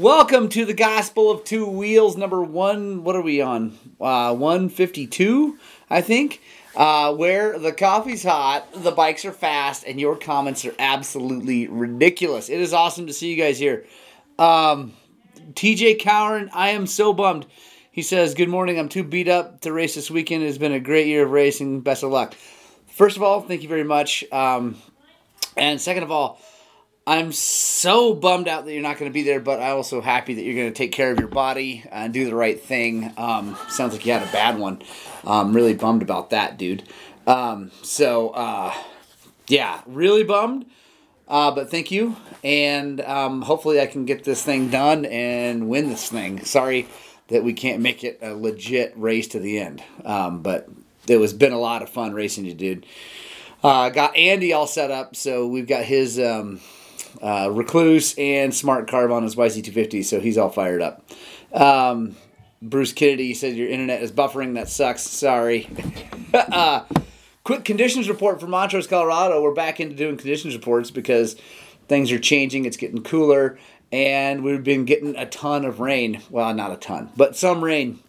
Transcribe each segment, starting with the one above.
Welcome to the Gospel of Two Wheels, number one. What are we on? Uh, 152, I think. Uh, where the coffee's hot, the bikes are fast, and your comments are absolutely ridiculous. It is awesome to see you guys here. Um, TJ Cowan, I am so bummed. He says, Good morning. I'm too beat up to race this weekend. It has been a great year of racing. Best of luck. First of all, thank you very much. Um, and second of all, I'm so bummed out that you're not going to be there, but I'm also happy that you're going to take care of your body and do the right thing. Um, sounds like you had a bad one. I'm really bummed about that, dude. Um, so, uh, yeah, really bummed. Uh, but thank you, and um, hopefully I can get this thing done and win this thing. Sorry that we can't make it a legit race to the end, um, but it was been a lot of fun racing you, dude. Uh, got Andy all set up, so we've got his um, uh, Rekluse and Smart Carb on his YZ250, so he's all fired up. Um, Bruce Kennedy said your internet is buffering. That sucks. Sorry. uh, quick conditions report for Montrose, Colorado. We're back into doing conditions reports because things are changing. It's getting cooler, and we've been getting a ton of rain. Well, not a ton, but some rain.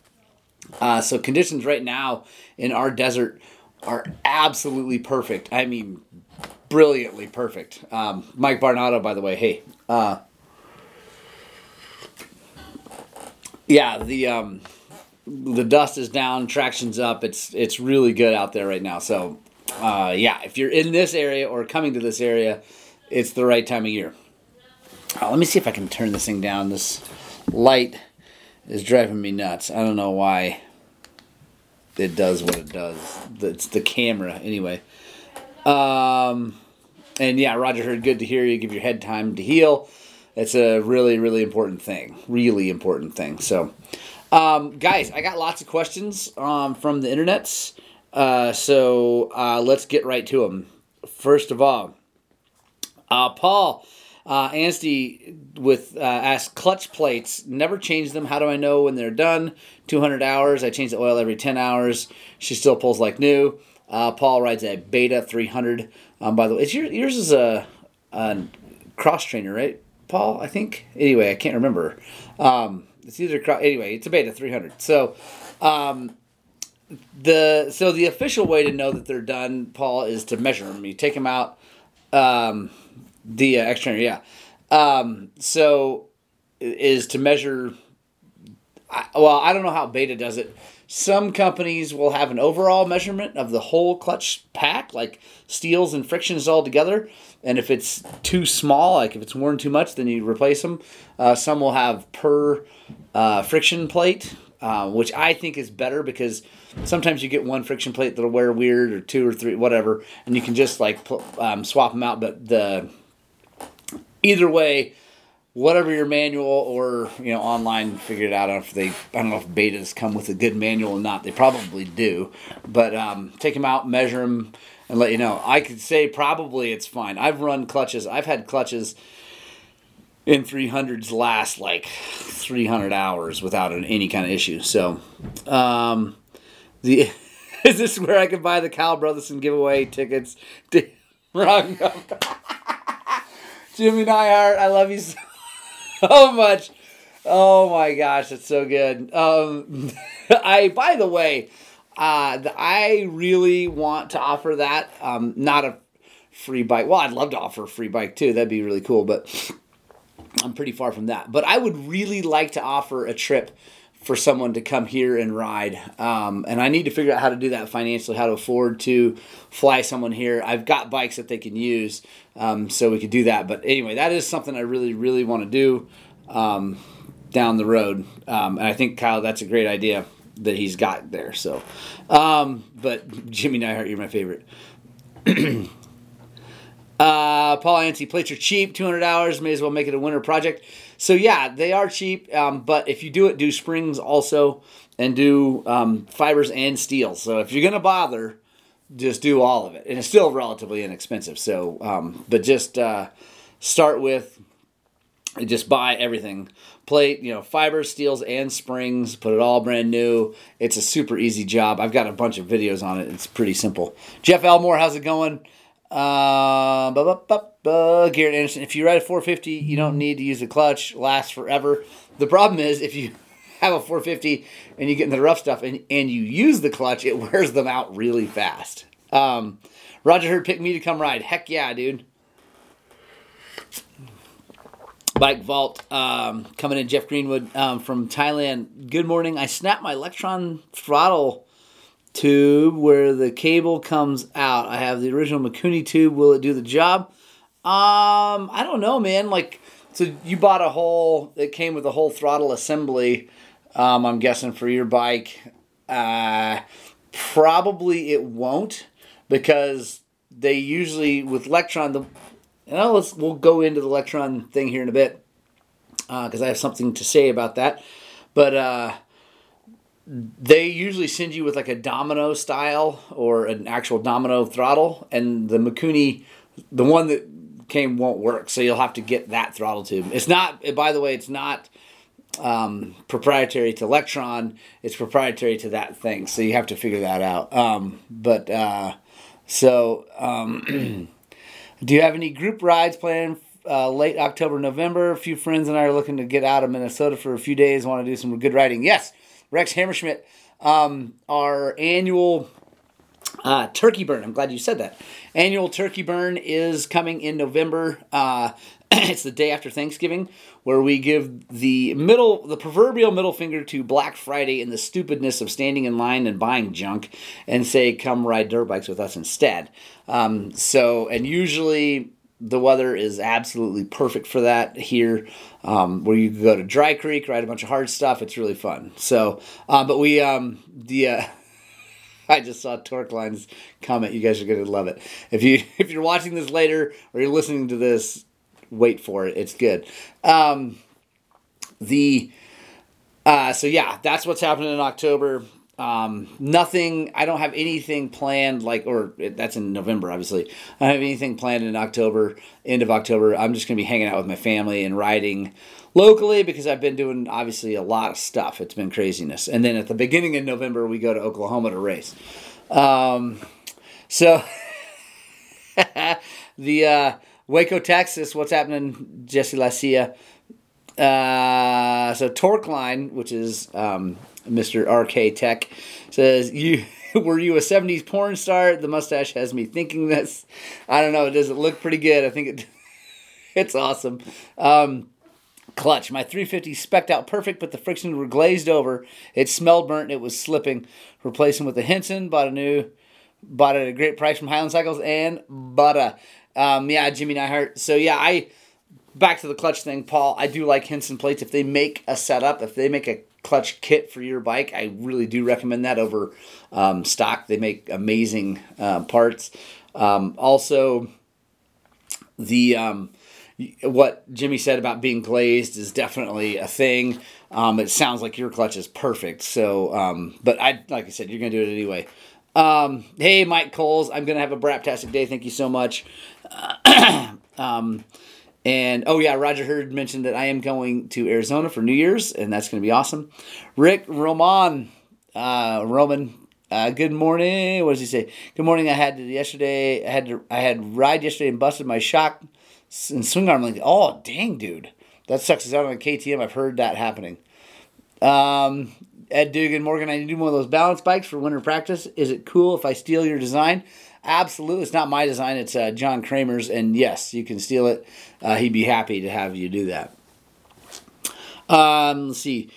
Uh, so conditions right now in our desert are absolutely perfect. I mean, brilliantly perfect. Um, Mike Barnato, by the way, hey. Uh, yeah, the um, the dust is down, traction's up. It's it's really good out there right now. So, uh, yeah, if you're in this area or coming to this area, it's the right time of year. Uh, let me see if I can turn this thing down. This light is driving me nuts. I don't know why it does what it does. It's the camera anyway. Um, and yeah, Roger Hurd good to hear you. Give your head time to heal. It's a really, really important thing. Really important thing. So, um, guys, I got lots of questions um, from the internets. Uh, so uh, let's get right to them. First of all, uh, Paul uh, Anstey with uh, asked clutch plates. Never change them. How do I know when they're done? 200 hours. I change the oil every 10 hours. She still pulls like new. Uh, Paul rides a Beta 300. Um, by the way, it's your, yours is a, a cross trainer, right, Paul? I think. Anyway, I can't remember. Um, it's either cross. Anyway, it's a Beta 300. So, um, the so the official way to know that they're done, Paul, is to measure them. You take them out. Um, the uh, Xtrainer, yeah. Um, so is to measure. I, well, I don't know how Beta does it. Some companies will have an overall measurement of the whole clutch pack, like steels and frictions all together. And if it's too small, like if it's worn too much, then you replace them. Uh, some will have per uh, friction plate, uh, which I think is better because sometimes you get one friction plate that'll wear weird or two or three, whatever, and you can just like um, swap them out. But the either way, whatever your manual or you know online figure it out. If they I don't know if betas come with a good manual or not. They probably do, but um, take them out, measure them, and let you know. I could say probably it's fine. I've run clutches. I've had clutches in 300s last like 300 hours without an, any kind of issue. So, um, the is this where I can buy the Kyle Brotherson giveaway tickets? Wrong. Jimmy Neihart, I love you so much. Oh my gosh, it's so good. Um, I, by the way, uh, I really want to offer that. Um, not a free bike. Well, I'd love to offer a free bike too. That'd be really cool, but I'm pretty far from that. But I would really like to offer a trip for someone to come here and ride. Um, and I need to figure out how to do that financially, how to afford to fly someone here. I've got bikes that they can use, um, so we could do that. But anyway, that is something I really, really want to do um, down the road. Um, and I think, Kyle, that's a great idea that he's got there. So, um, but Jimmy Neihart, you're my favorite. uh, Paul Anstey, plates are cheap, 200 hours, may as well make it a winter project. So yeah, they are cheap, um, but if you do it, do springs also, and do um, fibers and steel. So if you're gonna bother, just do all of it, and it's still relatively inexpensive. So, um, but just uh, start with just buy everything. Plate you know fibers steels and springs. Put it all brand new. It's a super easy job. I've got a bunch of videos on it. It's pretty simple. Jeff elmore how's it going Uh, bu- bu- bu- bu- Garrett Anderson, if you ride a 450, you don't need to use the clutch. Lasts forever. The problem is if you have a 450 and you get into the rough stuff and, and you use the clutch, it wears them out really fast. Um, Roger Hurd picked me to come ride. Heck yeah, dude. Bike Vault um, coming in. Jeff Greenwood um, from Thailand. Good morning. I snapped my Lectron throttle tube where the cable comes out. I have the original Mikuni tube. Will it do the job? Um, I don't know, man. Like, so you bought a whole. It came with a whole throttle assembly. Um, I'm guessing for your bike. Uh, probably it won't because they usually with Lectron the. You know, let's we'll go into the Lectron thing here in a bit because I have something to say about that. But uh, they usually send you with like a domino style or an actual domino throttle, and the Mikuni, the one that came won't work. So you'll have to get that throttle tube. It's not. By the way, it's not um, proprietary to Lectron. It's proprietary to that thing. So you have to figure that out. Um, but uh, so, um, do you have any group rides planned? Uh, late October, November. A few friends and I are looking to get out of Minnesota for a few days. Want to do some good riding. Yes, Rex Hammerschmidt, um, our annual uh, turkey burn. I'm glad you said that. Annual turkey burn is coming in November. Uh, it's the day after Thanksgiving, where we give the middle, the proverbial middle finger to Black Friday and the stupidness of standing in line and buying junk, and say, "Come ride dirt bikes with us instead." Um, so, and usually the weather is absolutely perfect for that here, um, where you go to Dry Creek, ride a bunch of hard stuff. It's really fun. So, um, but we um, the uh, I just saw Torque Lines comment. You guys are gonna love it. If you if you're watching this later or you're listening to this, wait for it. It's good. Um, the uh, so yeah, that's what's happening in October. Um, nothing. I don't have anything planned. Like, or that's in November, obviously. I don't have anything planned in October. End of October. I'm just gonna be hanging out with my family and riding locally because I've been doing obviously a lot of stuff. It's been craziness. And then at the beginning of November, we go to Oklahoma to race. Um, so the uh, Waco, Texas. What's happening, Jesse Lacia? Uh, so Torque Line, which is um, Mr. RK Tech, says you were you a '70s porn star? The mustache has me thinking this. I don't know. Does it look pretty good? I think it. it's awesome. Um, clutch. My 350 specked out perfect, but the frictions were glazed over. It smelled burnt. It was slipping. Replacing with the Hinson. Bought a new. Bought it at a great price from Highland Cycles and Butter. Um, yeah, Jimmy Neihart. So yeah, I back to the clutch thing, Paul. I do like Hinson plates. If they make a setup, if they make a clutch kit for your bike, I really do recommend that over um, stock. They make amazing uh, parts. Um, also, the um, what Jimmy said about being glazed is definitely a thing. Um, it sounds like your clutch is perfect. So, um, but I like I said, you're gonna do it anyway. Um, hey, Mike Coles, I'm gonna have a braptastic day. Thank you so much. um, and oh yeah, Roger Hurd mentioned that I am going to Arizona for New Year's, and that's gonna be awesome. Rick Roman, uh, Roman, uh, good morning. What does he say? Good morning. I had to, yesterday. I had to. I had ride yesterday and busted my shock and swing arm length. Oh dang, dude, that sucks. It's out on a KTM. I've heard that happening. Um, Ed Dugan, Morgan, I need to one of those balance bikes for winter practice. Is it cool if I steal your design? Absolutely. It's not my design, it's uh, John Kramer's. And yes, you can steal it. Uh, he'd be happy to have you do that. Um, let's see.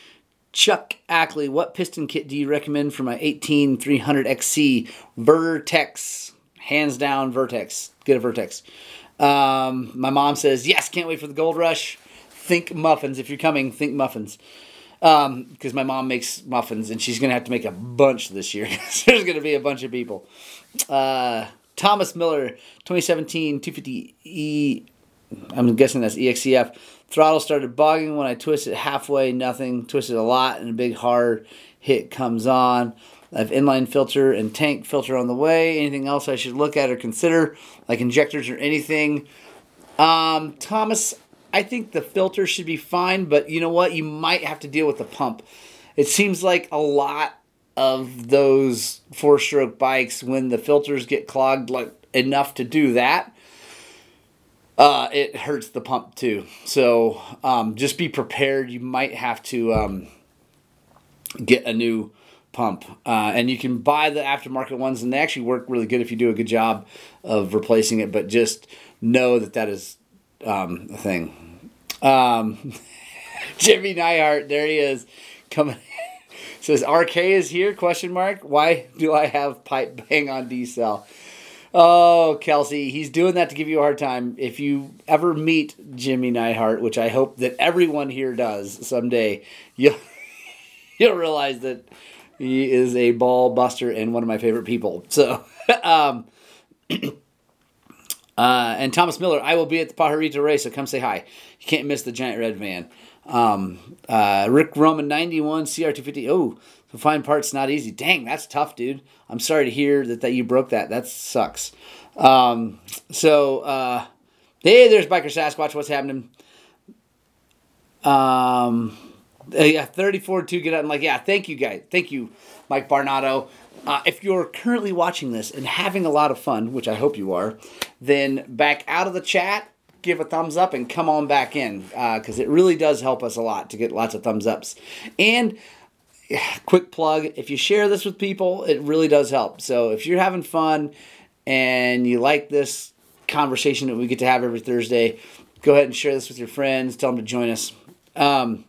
Chuck Ackley, what piston kit do you recommend for my 18300 XC? Vertex. Hands down, Vertex. Get a Vertex. Um, my mom says, yes, can't wait for the gold rush. Think muffins. If you're coming, think muffins because um, my mom makes muffins and she's gonna have to make a bunch this year. There's gonna be a bunch of people. Uh, Thomas Miller, 2017 250E. I'm guessing that's EXCF. Throttle started bogging when I twisted halfway, nothing. Twisted a lot, and a big hard hit comes on. I have inline filter and tank filter on the way. Anything else I should look at or consider, like injectors or anything? Um, Thomas, I think the filter should be fine, but you know what? You might have to deal with the pump. It seems like a lot of those four stroke bikes, when the filters get clogged, like enough to do that, uh, it hurts the pump too. So um, just be prepared. You might have to um, get a new pump. Uh, and you can buy the aftermarket ones, and they actually work really good if you do a good job of replacing it. But just know that that is um, thing. Um, Jimmy Neihart, there he is, coming. says RK is here? Question mark. Why do I have pipe bang on decel? Oh, Kelsey, he's doing that to give you a hard time. If you ever meet Jimmy Neihart, which I hope that everyone here does someday, you'll you'll realize that he is a ball buster and one of my favorite people. So, um, uh, and Thomas Miller, I will be at the Pajarito race, so come say hi. You can't miss the giant red van. Um, uh, Rick Roman 91 CR250. Oh, to find parts not easy. Dang, that's tough, dude. I'm sorry to hear that, that you broke that. That sucks. Um, so, uh, hey, there's Biker Sasquatch. What's happening? Um, uh, yeah, 34 2 get out. I'm like, yeah, thank you, guys. Thank you, Mike Barnato. Uh, if you're currently watching this and having a lot of fun, which I hope you are, then back out of the chat give a thumbs up and come on back in because uh, it really does help us a lot to get lots of thumbs ups. And quick plug if you share this with people, it really does help. So if you're having fun and you like this conversation that we get to have every Thursday, go ahead and share this with your friends. Tell them to join us. Um,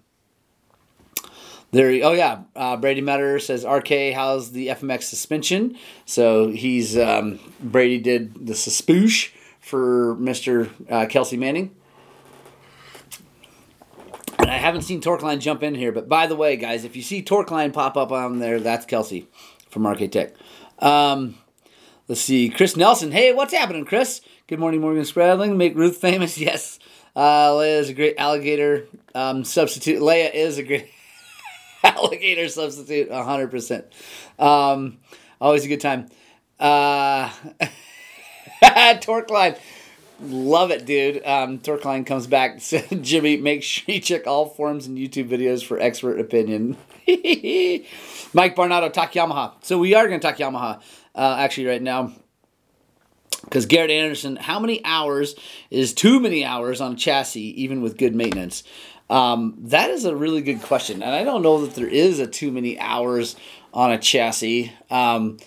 there, oh yeah, uh, Brady Metter says, "RK, how's the FMX suspension?" So he's um, Brady did the suspoosh for Mr. Uh, Kelsey Manning. And I haven't seen Torqueline jump in here, but by the way, guys, if you see Torqueline pop up on there, that's Kelsey from RK Tech. Um, let's see, Chris Nelson. Hey, what's happening, Chris? Good morning, Morgan Spradling. Make Ruth famous. Yes. Uh, Leia is a great alligator um, substitute. Leia is a great alligator substitute, 100%. Um, always a good time. Uh, Torqueline. Love it, dude. Um, Torqueline comes back. Jimmy, make sure you check all forums and YouTube videos for expert opinion. Mike Barnato, talk Yamaha. So we are going to talk Yamaha uh, actually right now. Because Garrett Anderson, how many hours is too many hours on chassis, even with good maintenance? Um, that is a really good question. And I don't know that there is a too many hours on a chassis. Um,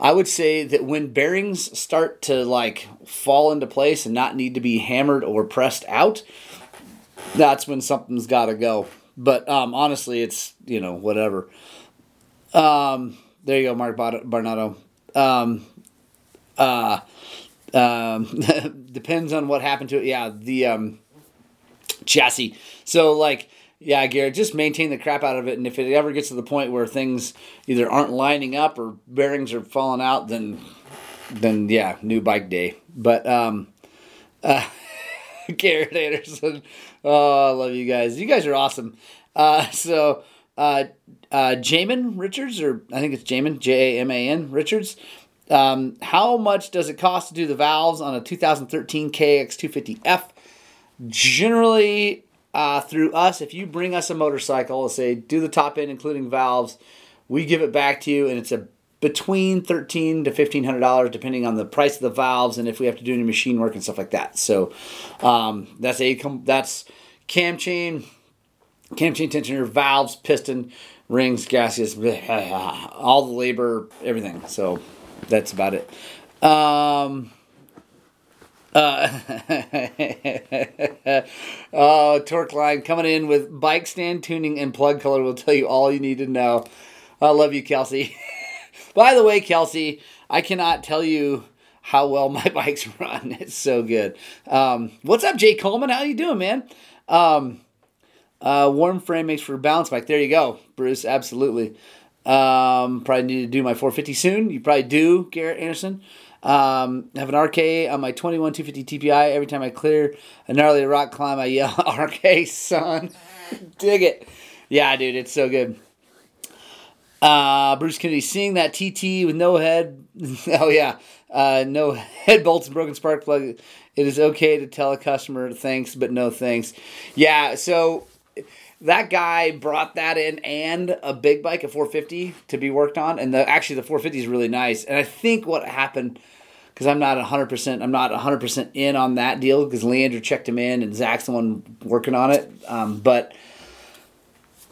I would say that when bearings start to like fall into place and not need to be hammered or pressed out, that's when something's got to go. But um, honestly, it's you know whatever. Um, there you go, Mark Barnato. Um, uh, um, depends on what happened to it. Yeah, the um, chassis. So like yeah, Garrett, just maintain the crap out of it. And if it ever gets to the point where things either aren't lining up or bearings are falling out, then, then yeah, new bike day. But um, uh, Garrett Anderson, oh, I love you guys. You guys are awesome. Uh, so uh, uh, Jamin Richards, or I think it's Jamin, J A M A N Richards. Um, how much does it cost to do the valves on a 2013 KX250F? Generally, uh, through us. If you bring us a motorcycle, let's say do the top end including valves, we give it back to you, and it's a between thirteen to fifteen hundred dollars, depending on the price of the valves and if we have to do any machine work and stuff like that. So um, that's a that's cam chain, cam chain tensioner, valves, piston, rings, gaskets, all the labor, everything. So that's about it. Um, uh, oh, torque line coming in with bike stand tuning and plug color will tell you all you need to know. I love you, Kelsey. By the way, Kelsey, I cannot tell you how well my bikes run. It's so good. Um, what's up, Jay Coleman? How you doing, man? Um, uh, warm frame makes for a balance bike. There you go, Bruce. Absolutely. Um, probably need to do my 450 soon. You probably do, Garrett Anderson. Um, have an RK on my 21 250 TPI. Every time I clear a gnarly rock climb, I yell, RK, son. Dig it. Yeah, dude, it's so good. Uh, Bruce Kennedy seeing that TT with no head. oh, yeah. Uh, no head bolts and broken spark plug. It is okay to tell a customer thanks, but no thanks. Yeah, so that guy brought that in and a big bike, a 450, to be worked on. And the, actually, the 450 is really nice. And I think what happened because I'm not 100%, I'm not 100% in on that deal because Leandro checked him in and Zach's the one working on it. Um, but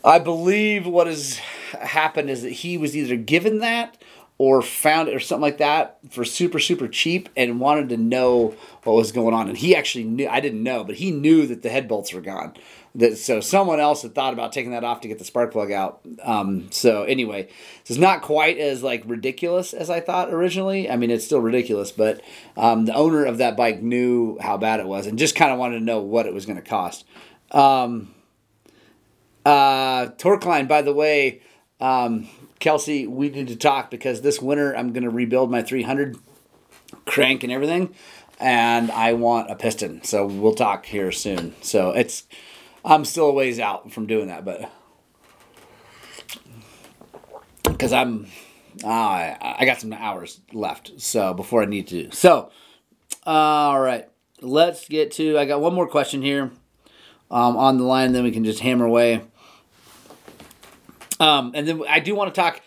I believe what has happened is that he was either given that or found it or something like that for super super cheap and wanted to know what was going on. And he actually knew i didn't know but he knew that the head bolts were gone. That so someone else had thought about taking that off to get the spark plug out. Um, so anyway it's not quite as like ridiculous as i thought originally. I mean it's still ridiculous but um, the owner of that bike knew how bad it was and just kind of wanted to know what it was going to cost. Um, uh, torque line by the way um, Kelsey, we need to talk because this winter I'm going to rebuild my 300 crank and everything, and I want a piston. So we'll talk here soon. So it's I'm still a ways out from doing that, but because I'm uh, I got some hours left. So before I need to. So all right, let's get to. I got one more question here um, on the line, then we can just hammer away. Um, and then I do want to talk.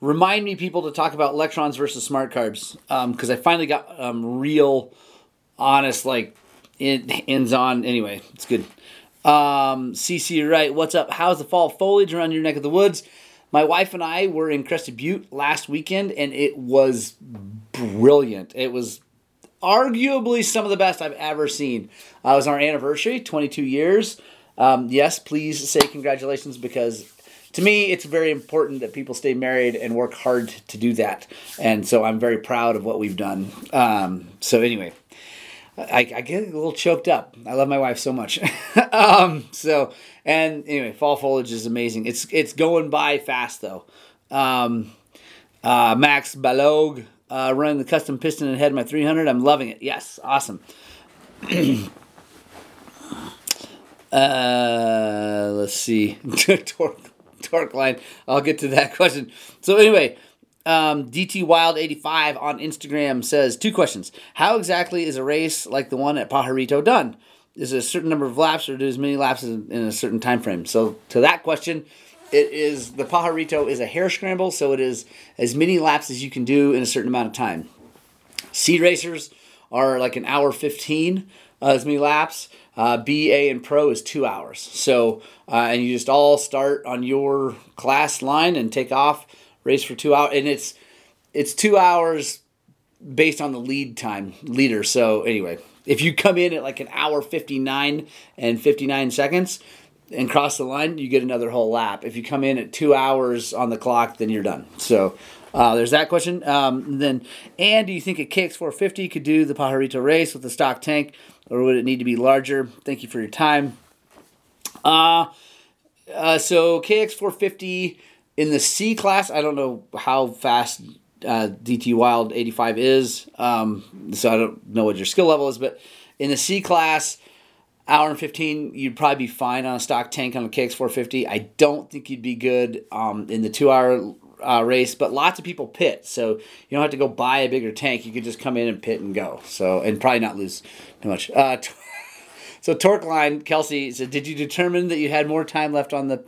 Remind me, people, to talk about Lectrons versus smart carbs because um, I finally got um, real, honest, like in, ends on. Anyway, it's good. Um, CC, right? What's up? How's the fall foliage around your neck of the woods? My wife and I were in Crested Butte last weekend, and it was brilliant. It was arguably some of the best I've ever seen. Uh, it was our anniversary, 22 years. Um, yes, please say congratulations because to me, it's very important that people stay married and work hard to do that. And so I'm very proud of what we've done. Um, so anyway, I, I, get a little choked up. I love my wife so much. um, so and anyway, fall foliage is amazing. It's it's going by fast though. Um, uh, Max Balog uh, running the custom piston and head my 300. I'm loving it. Yes, awesome. uh, let's see. torque line. I'll get to that question. So anyway, um, DT Wild 85 on Instagram says two questions. How exactly is a race like the one at Pajarito done? Is it a certain number of laps or do as many laps in a certain time frame? So to that question, it is the Pajarito is a hair scramble, so it is as many laps as you can do in a certain amount of time. Seed racers are like an hour 15 uh, as many laps. Uh, B, A, and Pro is two hours. So, uh, and you just all start on your class line and take off, race for two hours, and it's it's two hours based on the lead time leader. So anyway, if you come in at like an hour fifty nine and fifty nine seconds and cross the line, you get another whole lap. If you come in at two hours on the clock, then you're done. So. Uh, there's that question. Um, then, and do you think a KX450 could do the Pajarito race with the stock tank? or would it need to be larger? Thank you for your time. Uh, uh, so KX450 in the C class, I don't know how fast uh, DT Wild 85 is, um, so I don't know what your skill level is, but in the C class, hour and 15, you'd probably be fine on a stock tank on a KX450. I don't think you'd be good um, in the two hour uh, race, but lots of people pit, so you don't have to go buy a bigger tank. You can just come in and pit and go. So and probably not lose too much. Uh, t- so torque line, Kelsey said, did you determine that you had more time left on the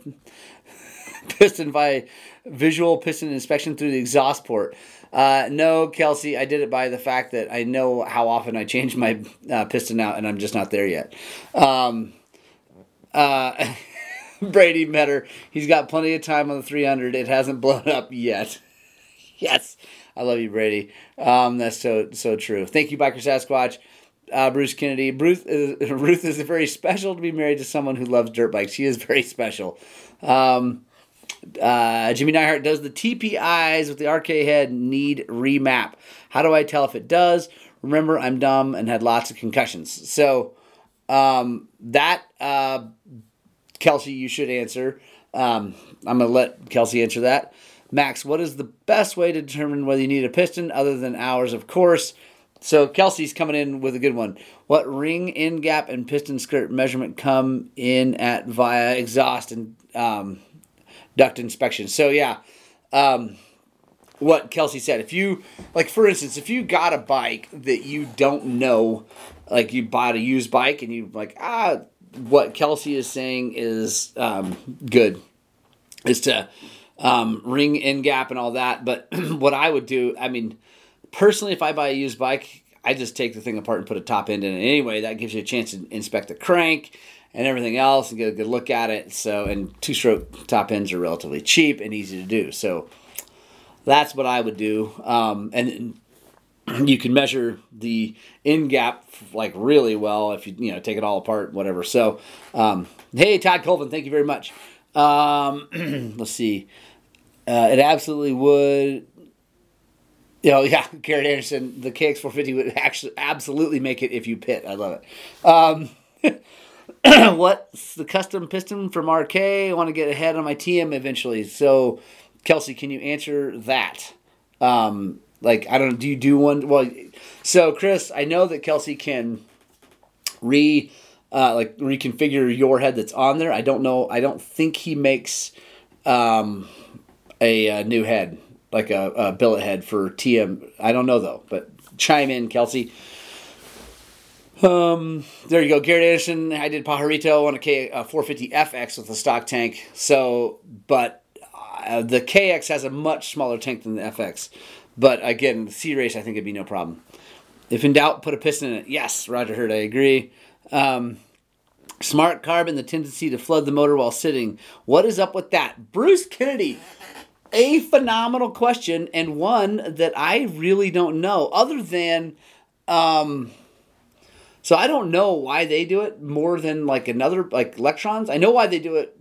piston by visual piston inspection through the exhaust port? Uh, no, Kelsey, I did it by the fact that I know how often I change my uh, piston out, and I'm just not there yet. Um, uh, Brady Metter. He's got plenty of time on the 300. It hasn't blown up yet. yes, I love you, Brady. Um, that's so so true. Thank you, Biker Sasquatch. Uh, Bruce Kennedy. Ruth is, Ruth is very special to be married to someone who loves dirt bikes. She is very special. Um, uh, Jimmy Neihart does the TPIs with the RK head need remap. How do I tell if it does? Remember, I'm dumb and had lots of concussions. So um, that uh, Kelsey, you should answer. Um, I'm going to let Kelsey answer that. Max, what is the best way to determine whether you need a piston other than hours, of course? So Kelsey's coming in with a good one. What ring, end gap, and piston skirt measurement come in at via exhaust and um, duct inspection? So yeah, um, what Kelsey said. If you like, for instance, if you got a bike that you don't know, like you bought a used bike and you like ah what Kelsey is saying is um, good, is to um, ring end gap and all that. But what I would do, I mean, personally, if I buy a used bike, I just take the thing apart and put a top end in it anyway. That gives you a chance to inspect the crank and everything else and get a good look at it. So, and two stroke top ends are relatively cheap and easy to do. So, that's what I would do. Um, and you can measure the in gap like really well if you you know take it all apart, whatever. So, um, hey, Todd Colvin, thank you very much. Um, let's see. Uh, it absolutely would. You know, yeah, Garrett Anderson, the KX450 would actually absolutely make it if you pit. I love it. Um, what's the custom piston from RK? I want to get ahead on my TM eventually. So, Kelsey, can you answer that? Um, like, I don't do you do one? Well, so Chris, I know that Kelsey can re uh, like reconfigure your head that's on there. I don't know. I don't think he makes um, a, a, new head, like a, a, billet head for TM. I don't know though, but chime in, Kelsey. Um, there you go, Garrett Anderson. I did Pajarito on a K a 450 FX with a stock tank. So, but uh, the KX has a much smaller tank than the FX. But again, C race, I think it'd be no problem. If in doubt, put a piston in it. Yes, Roger Hurd, I agree. Um, smart carbon, the tendency to flood the motor while sitting. What is up with that? Bruce Kennedy, a phenomenal question, and one that I really don't know, other than. Um, so I don't know why they do it more than like another, like Lectrons. I know why they do it.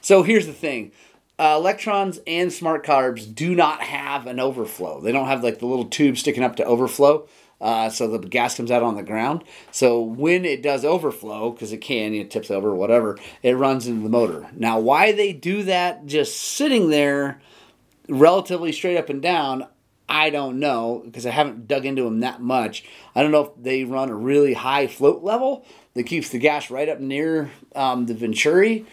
So here's the thing uh, Lectrons and smart carbs do not have an overflow. They don't have like the little tube sticking up to overflow. Uh, so the gas comes out on the ground. So when it does overflow, because it can, it tips over whatever, it runs into the motor. Now, why they do that just sitting there relatively straight up and down, I don't know because I haven't dug into them that much. I don't know if they run a really high float level that keeps the gas right up near um, the Venturi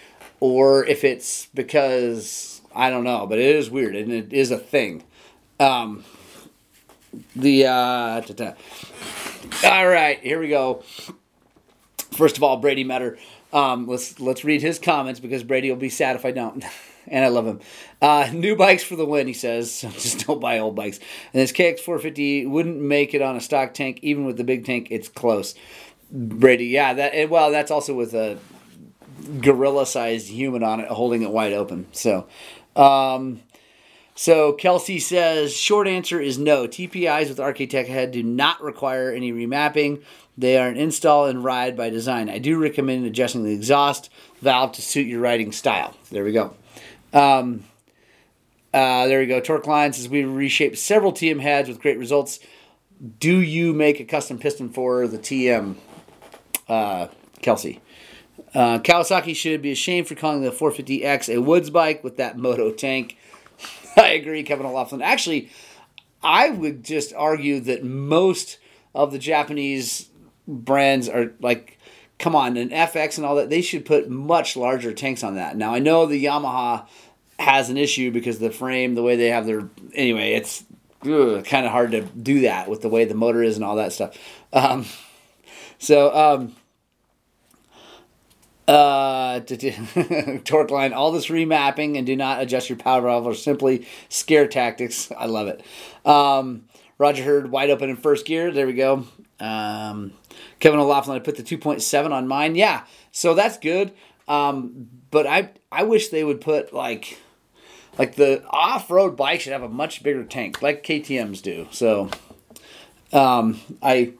or if it's because I don't know, but it is weird and it is a thing. Um, the uh, all right, here we go. First of all, Brady Metter. Um, let's let's read his comments because Brady will be sad if I don't. and I love him. Uh, new bikes for the win, he says. Just don't buy old bikes. And this KX450 wouldn't make it on a stock tank, even with the big tank. It's close. Brady, yeah, that well, that's also with a gorilla sized human on it holding it wide open. So, um, so Kelsey says short answer is no. TPIs with RK Tech Head do not require any remapping. They are an install and ride by design. I do recommend adjusting the exhaust valve to suit your riding style. There we go. Um, uh, there we go. Torque Line says we reshaped several TM heads with great results. Do you make a custom piston for the TM, uh, Kelsey? Uh, Kawasaki should be ashamed for calling the 450X a woods bike with that moto tank. I agree, Kevin O'Laughlin. Actually, I would just argue that most of the Japanese brands are like, come on, an FX and all that, they should put much larger tanks on that. Now, I know the Yamaha has an issue because the frame, the way they have their. Anyway, it's kind of hard to do that with the way the motor is and all that stuff. Um, so, um, uh, torque line, all this remapping, and do not adjust your power valve or simply scare tactics. I love it. Um, Roger Hurd wide open in first gear. There we go. Um, Kevin O'Laughlin, I put the 2.7 on mine. Yeah, so that's good. Um, but I I wish they would put like like the off road bike should have a much bigger tank like KTM's do. So um, I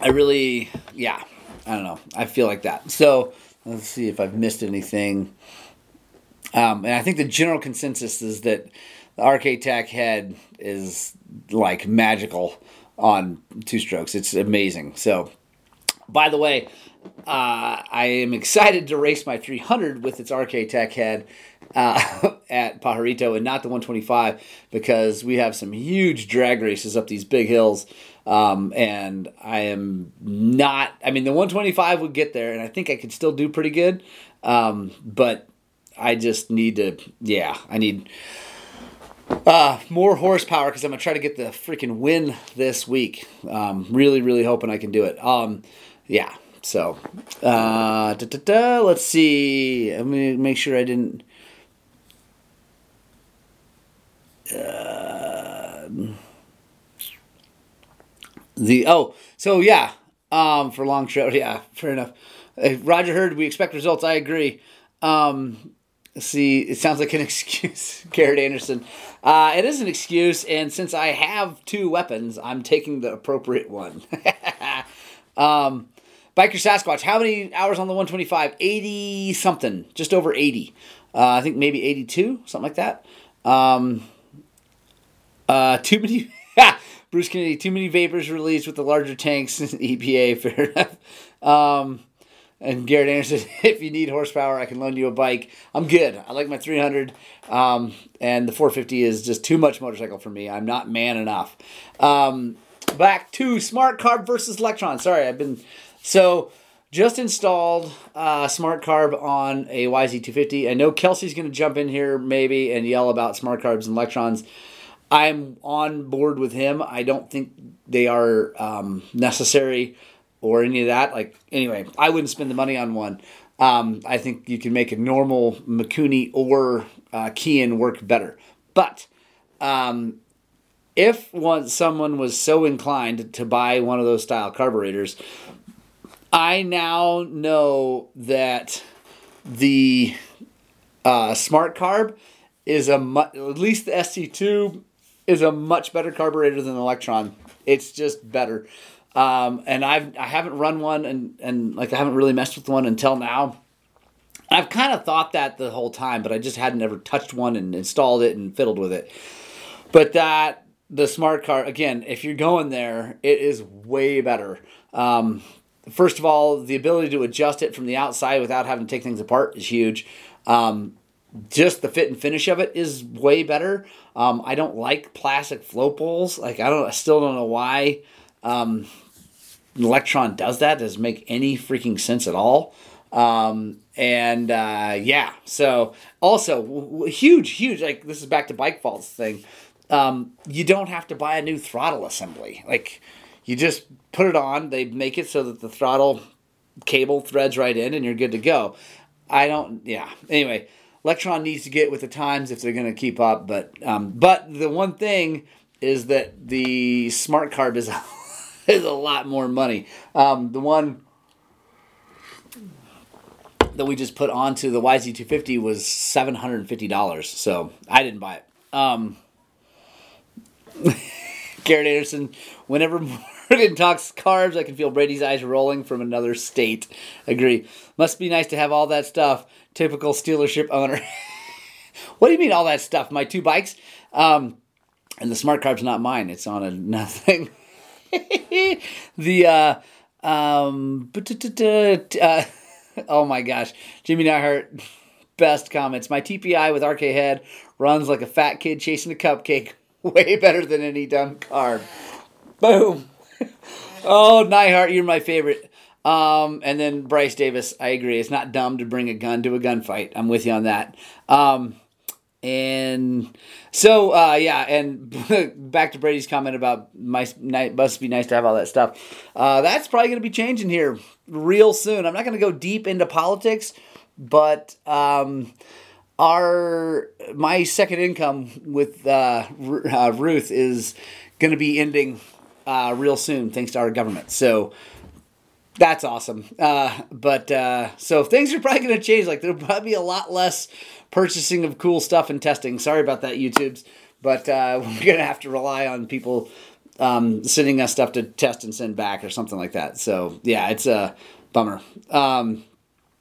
I really yeah I don't know. I feel like that. So let's see if I've missed anything. Um, and I think the general consensus is that the RK Tech head is like magical on two strokes. It's amazing. So, by the way, uh, I am excited to race my 300 with its RK Tech head uh, at Pajarito and not the 125 because we have some huge drag races up these big hills um, and I am not, I mean, the 125 would get there, and I think I could still do pretty good. Um, but I just need to, yeah, I need uh, more horsepower because I'm going to try to get the freaking win this week. Um, really, really hoping I can do it. Um, yeah, so uh, let's see. Let me make sure I didn't. The oh, so yeah, um, for long show, yeah, fair enough. Uh, Roger Hurd we expect results. I agree. Um, see, it sounds like an excuse, Garrett Anderson. Uh, it is an excuse, and since I have two weapons, I'm taking the appropriate one. um, Biker Sasquatch, how many hours on the 125? 80 something, just over 80. Uh, I think maybe 82, something like that. Um, uh, too many. Bruce Kennedy, too many vapors released with the larger tanks. in EPA, fair enough. Um, and Garrett Anderson, if you need horsepower, I can loan you a bike. I'm good. I like my 300. Um, and the 450 is just too much motorcycle for me. I'm not man enough. Um, back to Smart Carb versus Lectron. Sorry, I've been. So just installed uh, Smart Carb on a YZ250. I know Kelsey's going to jump in here maybe and yell about Smart Carbs and Lectrons. I'm on board with him. I don't think they are um, necessary or any of that. Like anyway, I wouldn't spend the money on one. Um, I think you can make a normal Mikuni or uh, Keihin work better. But um, if one someone was so inclined to buy one of those style carburetors, I now know that the uh, Smart Carb is a mu- at least the SC2 is a much better carburetor than Lectron. It's just better. Um, and I've I haven't run one and and like I haven't really messed with one until now. I've kind of thought that the whole time, but I just hadn't ever touched one and installed it and fiddled with it. But that the smart car again, if you're going there, it is way better. Um, first of all, the ability to adjust it from the outside without having to take things apart is huge. Um, just the fit and finish of it is way better. Um, I don't like plastic float bowls. Like I don't, I still don't know why. Um, Lectron does that doesn't make any freaking sense at all. Um, and uh, yeah, so also w- huge, huge. Like this is back to Bike Vault's thing. Um, you don't have to buy a new throttle assembly. Like you just put it on. They make it so that the throttle cable threads right in, and you're good to go. I don't. Yeah. Anyway, Lectron needs to get with the times if they're going to keep up. But um, but the one thing is that the smart carb is is a lot more money. Um, the one that we just put onto the YZ250 was seven hundred and fifty dollars. So I didn't buy it. Um, Garrett Anderson, whenever Morgan talks carbs, I can feel Brady's eyes rolling from another state. Agree. Must be nice to have all that stuff. Typical stealership owner. what do you mean all that stuff? My two bikes? Um, and the smart carb's not mine. It's on a nothing. the uh, um, uh, oh my gosh, Jimmy Neihart, best comments. My TPI with RK head runs like a fat kid chasing a cupcake. Way better than any dumb carb. Boom. Oh, Neihart, you're my favorite. Um, and then Bryce Davis, I agree. It's not dumb to bring a gun to a gunfight. I'm with you on that. Um, and so, uh, yeah, and back to Brady's comment about my, must be nice to have all that stuff. Uh, that's probably going to be changing here real soon. I'm not going to go deep into politics, but um, our my second income with uh, uh Ruth is going to be ending uh, real soon, thanks to our government. So that's awesome. Uh, but uh, so things are probably going to change. Like there'll probably be a lot less purchasing of cool stuff and testing. Sorry about that, YouTubes, but uh, we're gonna have to rely on people um, sending us stuff to test and send back or something like that. So yeah, it's a bummer. Um,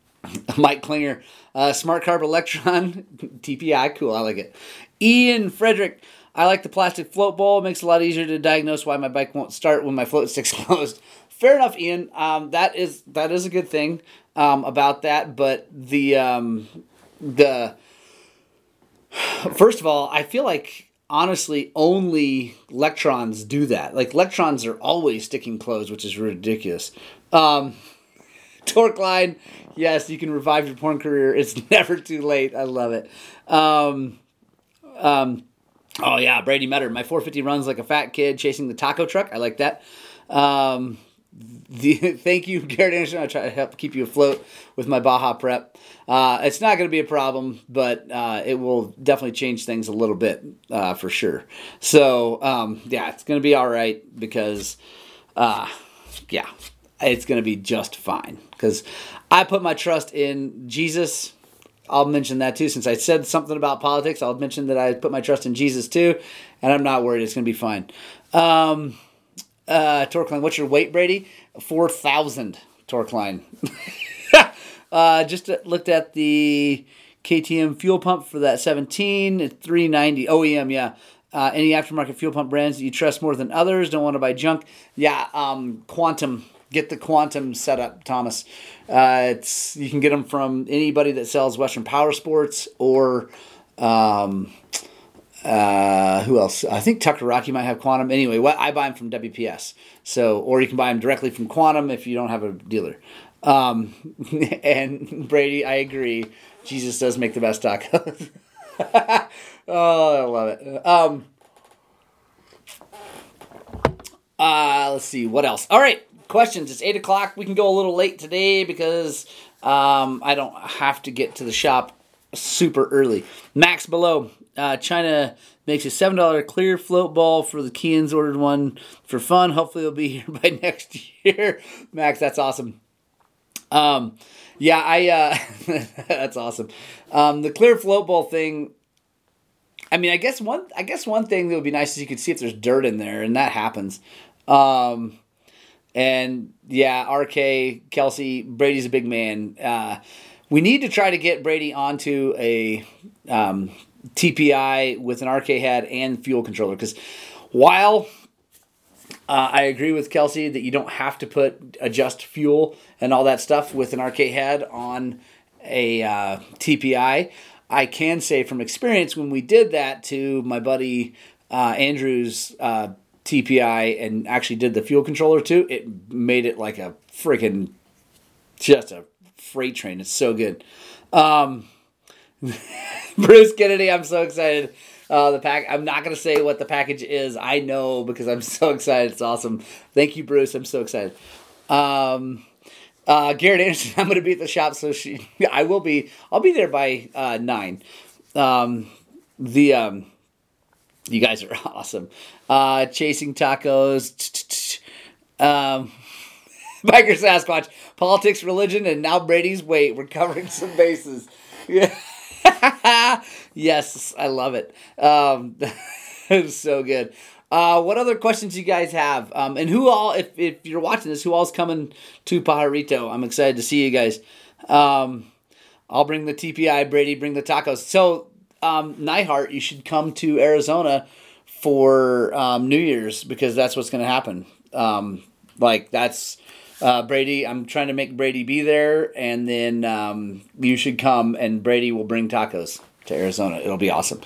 Mike Klinger, uh, Smart Carb Lectron TPI, cool. I like it. Ian Frederick. I like the plastic float bowl. It makes it a lot easier to diagnose why my bike won't start when my float stick's closed. Fair enough, Ian. Um, that is that is a good thing um, about that. But the um, the First of all, I feel like honestly only Lectrons do that. Like Lectrons are always sticking closed, which is ridiculous. Um, torque line, yes, you can revive your porn career. It's never too late. I love it. Um, um, oh yeah, Brady Metter. My 450 runs like a fat kid chasing the taco truck. I like that. Um, the, thank you, Garrett Anderson. I try to help keep you afloat with my Baja prep. Uh, it's not going to be a problem, but uh, it will definitely change things a little bit uh, for sure. So um, yeah, it's going to be all right because uh, yeah, it's going to be just fine because I put my trust in Jesus. I'll mention that too. Since I said something about politics, I'll mention that I put my trust in Jesus too, and I'm not worried. It's going to be fine. Um, uh, Torkline, what's your weight, Brady? 4,000 Torkline. uh, just looked at the KTM fuel pump for that 17, 390 OEM, yeah. Uh, any aftermarket fuel pump brands that you trust more than others? Don't want to buy junk. Yeah, um, Quantum. Get the Quantum setup, Thomas. Uh, it's you can get them from anybody that sells Western Power Sports or um, uh, who else? I think Tucker Rocky might have Quantum. Anyway, what I buy them from WPS. So, or you can buy them directly from Quantum if you don't have a dealer. Um, and Brady, I agree. Jesus does make the best tacos. oh, I love it. Um, uh, let's see what else. All right, questions. It's eight o'clock. We can go a little late today because um, I don't have to get to the shop super early. Max below. Uh, China makes a seven dollar clear float bowl for the Keihins. Ordered one for fun. Hopefully, it'll be here by next year. Max, that's awesome. Um, yeah, I. Uh, that's awesome. Um, the clear float bowl thing. I mean, I guess one. I guess one thing that would be nice is you could see if there's dirt in there, and that happens. Um, and yeah, RK Kelsey Brady's a big man. Uh, we need to try to get Brady onto a um, TPI with an RK head and fuel controller because while uh, I agree with Kelsey that you don't have to put adjust fuel and all that stuff with an RK head on a uh, TPI. I can say from experience when we did that to my buddy uh, Andrew's uh, TPI and actually did the fuel controller too, it made it like a freaking just a freight train. It's so good. Um, Bruce Kennedy, I'm so excited. Uh, the pack. I'm not gonna say what the package is. I know because I'm so excited. It's awesome. Thank you, Bruce. I'm so excited. Um, uh, Garrett Anderson. I'm gonna be at the shop, so she. I will be. I'll be there by uh, nine. Um, the um, you guys are awesome. Uh, chasing tacos. Um, Biker Sasquatch, politics, religion, and now Brady's weight. We're covering some bases. Yeah. yes, I love it. Um, it's so good. Uh, what other questions you guys have? Um, and who all, if, if you're watching this, who all's coming to Pajarito? I'm excited to see you guys. Um, I'll bring the TPI, Brady, bring the tacos. So, um, Neihart, you should come to Arizona for um, New Year's because that's what's going to happen. Um, like, that's uh, Brady, I'm trying to make Brady be there, and then um, you should come, and Brady will bring tacos to Arizona. It'll be awesome.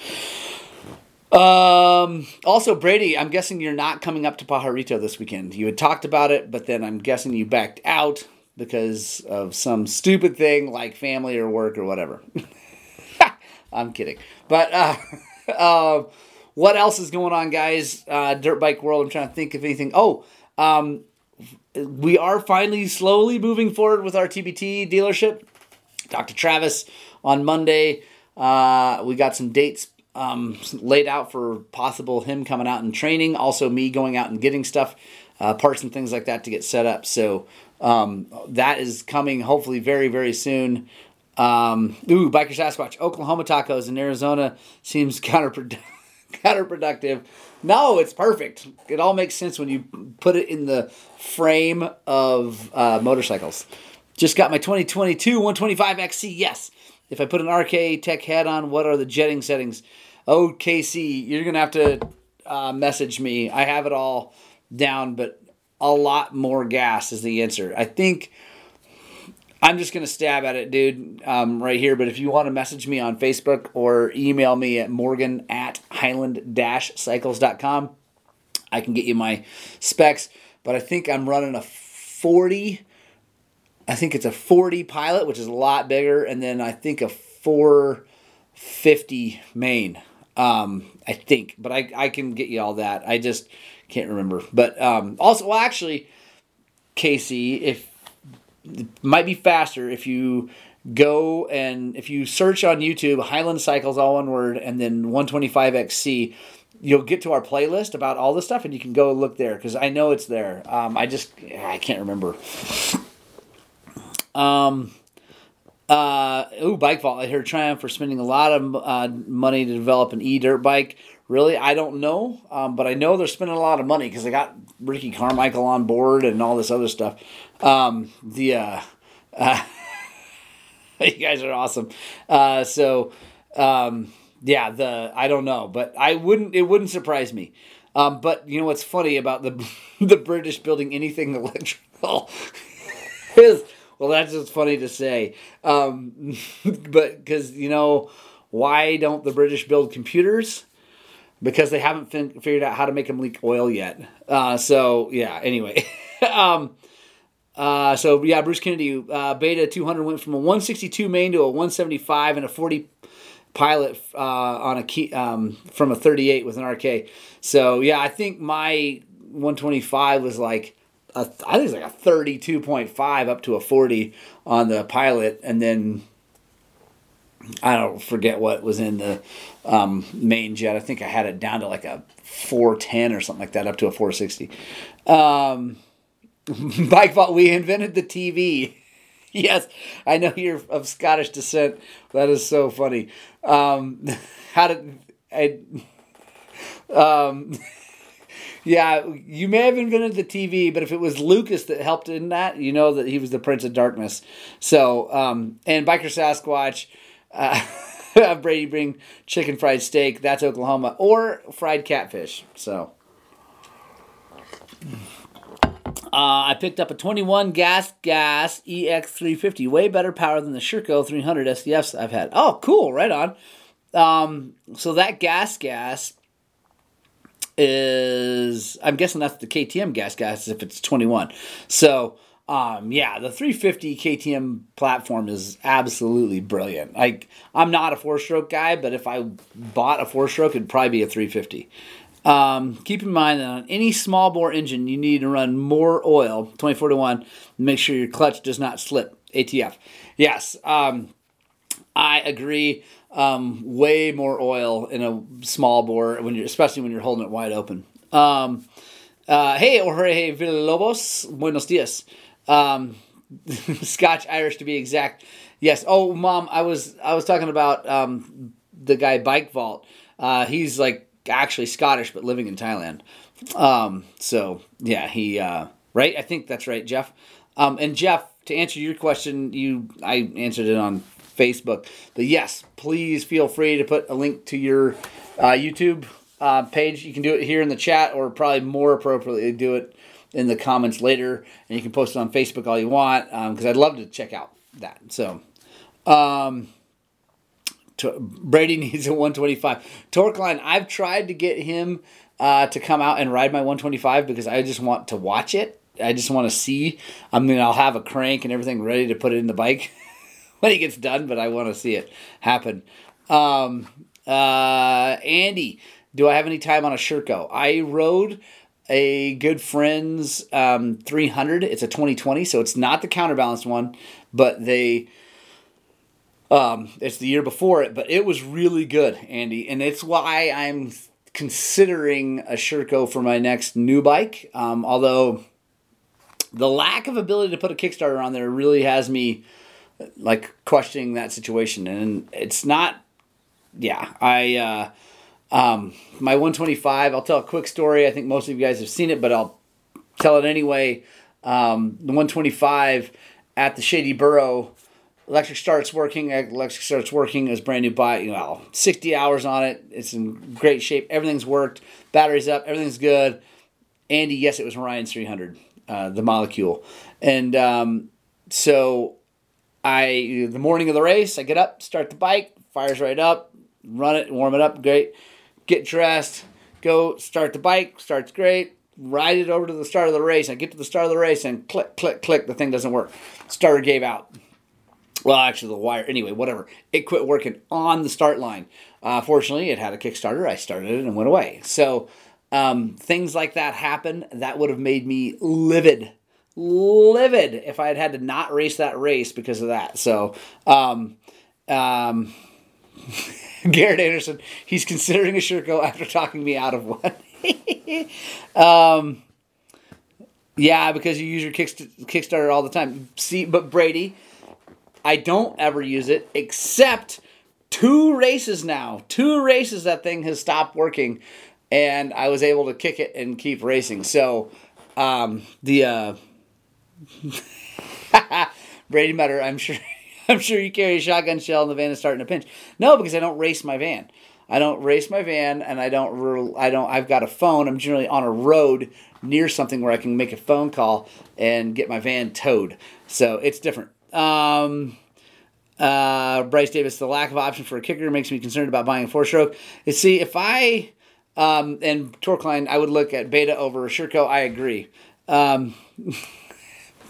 Um, also, Brady, I'm guessing you're not coming up to Pajarito this weekend. You had talked about it, but then I'm guessing you backed out because of some stupid thing like family or work or whatever. I'm kidding. But uh, uh, what else is going on, guys? Uh, Dirt bike world. I'm trying to think of anything. Oh, um, we are finally slowly moving forward with our TBT dealership. Dr. Travis on Monday. Uh, we got some dates um, laid out for possible him coming out and training. Also, me going out and getting stuff, uh, parts and things like that to get set up. So um, that is coming hopefully very, very soon. Um, ooh, Biker Sasquatch. Oklahoma tacos in Arizona seems counterproductive. counterproductive. No, it's perfect. It all makes sense when you put it in the frame of uh, motorcycles. Just got my 2022 125XC. Yes. If I put an RK Tech head on, what are the jetting settings? Oh, KC, you're going to have to uh, message me. I have it all down, but a lot more gas is the answer. I think I'm just gonna stab at it, dude, um, right here. But if you want to message me on Facebook or email me at morgan at highland-cycles.com, I can get you my specs. But I think I'm running a 40. I think it's a 40 pilot, which is a lot bigger, and then I think a 450 main. Um, I think, but I, I can get you all that. I just can't remember. But um, also, well, actually, Casey, if might be faster if you go and if you search on YouTube Highland Cycles all one word and then 125XC you'll get to our playlist about all this stuff, and you can go look there because I know it's there. Um, I just I can't remember. Um. Uh, ooh, bike vault. I heard Triumph for spending a lot of uh, money to develop an e dirt bike. Really, I don't know, um, but I know they're spending a lot of money because they got Ricky Carmichael on board and all this other stuff. Um, the uh, uh, you guys are awesome. Uh, so um, yeah, the I don't know, but I wouldn't. It wouldn't surprise me. Um, but you know what's funny about the the British building anything electrical is well, that's just funny to say. Um, but because you know why don't the British build computers? Because they haven't fin- figured out how to make them leak oil yet. Uh, so yeah. Anyway. um, uh, so yeah, Bruce Kennedy uh, Beta 200 went from a 162 main to a 175 and a 40 pilot uh, on a key um, from a 38 with an RK. So yeah, I think my 125 was like a, I think it's like a 32.5 up to a 40 on the pilot, and then I don't forget what was in the um, main jet. I think I had it down to like a 410 or something like that, up to a 460. Um, Bike Vault, we invented the TV. yes, I know you're of Scottish descent. That is so funny. Um, how did I? Um, yeah, you may have invented the TV, but if it was Lucas that helped in that, you know that he was the Prince of Darkness. So, um, and Biker Sasquatch, uh, Brady bring chicken fried steak. That's Oklahoma or fried catfish. So. Uh, I picked up a 21 gas gas EX350, way better power than the Sherco 300 SEFs I've had. Oh, cool, right on. Um, so that gas gas is I'm guessing that's the KTM gas gas if it's 21. So um, yeah, the 350 KTM platform is absolutely brilliant. Like I'm not a four stroke guy, but if I bought a four stroke, it'd probably be a 350. Um, keep in mind that on any small bore engine, you need to run more oil, 24 to 1, make sure your clutch does not slip. ATF. Yes, um, I agree um, way more oil in a small bore when you're, especially when you're holding it wide open. Um, uh, hey, Jorge Villalobos, buenos dias. Um, Scotch Irish to be exact. Yes. Oh, mom, I was I was talking about um, the guy Bike Vault. Uh, he's like actually Scottish but living in Thailand. Um, so yeah, he uh, right. I think that's right, Jeff. Um, and Jeff, to answer your question, you I answered it on Facebook. But yes, please feel free to put a link to your uh, YouTube uh, page. You can do it here in the chat, or probably more appropriately, do it in the comments later. And you can post it on Facebook all you want, because um, I'd love to check out that. So, um, to, Brady needs a 125. Torkline. I've tried to get him uh, to come out and ride my 125 because I just want to watch it. I just want to see. I mean, I'll have a crank and everything ready to put it in the bike. when he gets done, but I want to see it happen. Um, uh, Andy, do I have any time on a Sherco? I rode a good friend's um, 300. It's a 2020, so it's not the counterbalanced one, but they. Um, it's the year before it, but it was really good, Andy, and it's why I'm considering a Sherco for my next new bike. Um, although the lack of ability to put a Kickstarter on there really has me like questioning that situation, and it's not. Yeah, I. Uh, um, my 125. I'll tell a quick story. I think most of you guys have seen it, but I'll tell it anyway. Um, the 125 at the Shady Burrow, electric starts working. Electric starts working. It was brand new bike. You know, 60 hours on it. It's in great shape. Everything's worked. Batteries up. Everything's good. Andy, yes, it was Ryan's 300, uh, the molecule, and um, so I the morning of the race, I get up, start the bike, fires right up, run it, warm it up, great. Get dressed, go start the bike, starts great. Ride it over to the start of the race. I get to the start of the race and click, click, click. The thing doesn't work. Starter gave out. Well, actually, the wire. Anyway, whatever. It quit working on the start line. Uh, fortunately, it had a Kickstarter. I started it and went away. So um, things like that happen. That would have made me livid livid if I had had to not race that race because of that. So, um, um, Garrett Anderson, he's considering a Sherco after talking me out of one. um, yeah, because you use your Kickstarter all the time. See, but Brady, I don't ever use it except two races now. Two races that thing has stopped working, and I was able to kick it and keep racing. So, um, the uh, Brady Metter, I'm sure. I'm sure you carry a shotgun shell in the van and start in a pinch. No, because I don't race my van. I don't race my van, and I don't. I don't. I've got a phone. I'm generally on a road near something where I can make a phone call and get my van towed. So it's different. Um, uh, Bryce Davis, the lack of option for a kicker makes me concerned about buying a four stroke. You see, if I um, and Torkline, I would look at Beta over Sherco. I agree. Um,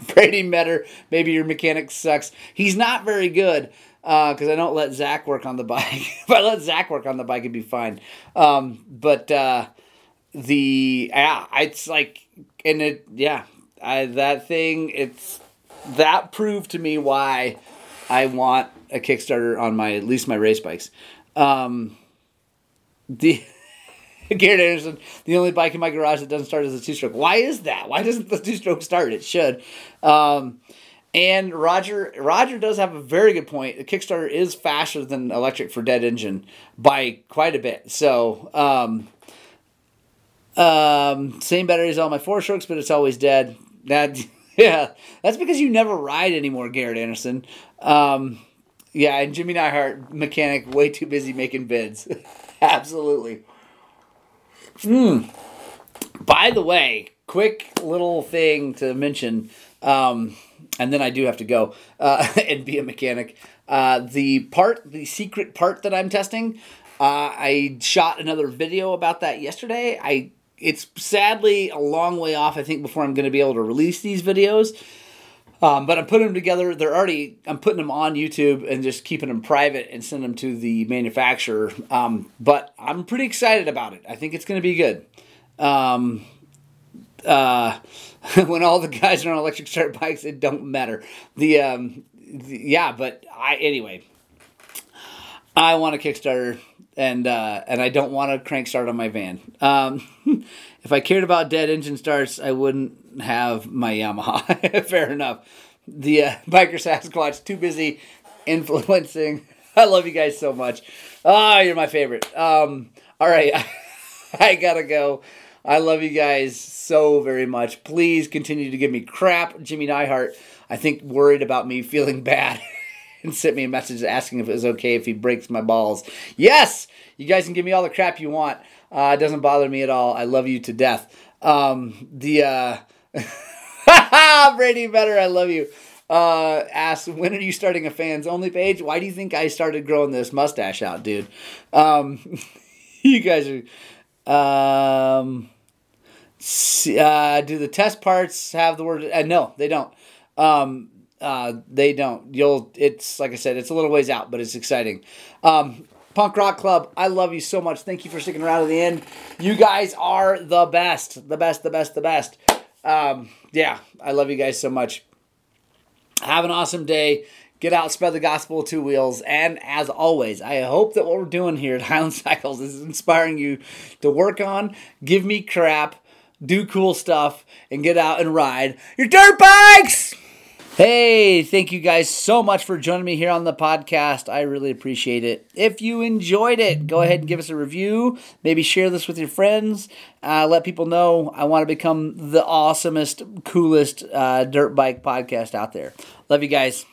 Brady Metter, maybe your mechanic sucks. He's not very good uh, because uh, I don't let Zach work on the bike. if I let Zach work on the bike, it'd be fine. Um, but uh, the yeah, it's like and it yeah, I, that thing it's that proved to me why I want a Kickstarter on my at least my race bikes. Um, the Garrett Anderson, the only bike in my garage that doesn't start as a two stroke. Why is that? Why doesn't the two stroke start? It should. Um, and Roger Roger does have a very good point. The Kickstarter is faster than electric for dead engine by quite a bit. So um, um, same battery as all my four strokes, but it's always dead. That yeah, that's because you never ride anymore, Garrett Anderson. Um, yeah, and Jimmy Neihart, mechanic, way too busy making bids. Absolutely. Mm. By the way, quick little thing to mention, um, and then I do have to go uh, and be a mechanic. Uh, the part, the secret part that I'm testing, uh, I shot another video about that yesterday. I it's sadly a long way off. I think before I'm going to be able to release these videos. Um, but I'm putting them together. They're already. I'm putting them on YouTube and just keeping them private and send them to the manufacturer. Um, but I'm pretty excited about it. I think it's going to be good. Um, uh, when all the guys are on electric start bikes, it don't matter. The, um, the yeah, but I anyway. I want a Kickstarter and uh, and I don't want a crank start on my van. Um, if I cared about dead engine starts, I wouldn't have my Yamaha. Fair enough. The uh, biker Sasquatch too busy influencing. I love you guys so much. Ah, oh, you're my favorite. Um, all right, I gotta go. I love you guys so very much. Please continue to give me crap, Jimmy Neihart. I think worried about me feeling bad and sent me a message asking if it was okay if he breaks my balls. Yes, you guys can give me all the crap you want. Uh, it doesn't bother me at all. I love you to death. Um, the uh, Brady Better, I love you. Uh, asked when are you starting a fans only page? Why do you think I started growing this mustache out, dude? Um, you guys are. Um, uh, do the test parts have the word? Uh, no, they don't. Um, uh, they don't. You'll. It's like I said. It's a little ways out, but it's exciting. Um, Punk Rock Club, I love you so much. Thank you for sticking around to the end. You guys are the best, the best, the best, the best. Um, yeah, I love you guys so much. Have an awesome day. Get out, spread the gospel two wheels. And as always, I hope that what we're doing here at Highland Cycles is inspiring you to work on, give me crap, do cool stuff, and get out and ride your dirt bikes! Hey, thank you guys so much for joining me here on the podcast. I really appreciate it. If you enjoyed it, go ahead and give us a review. Maybe share this with your friends. Uh, let people know I want to become the awesomest, coolest uh, dirt bike podcast out there. Love you guys.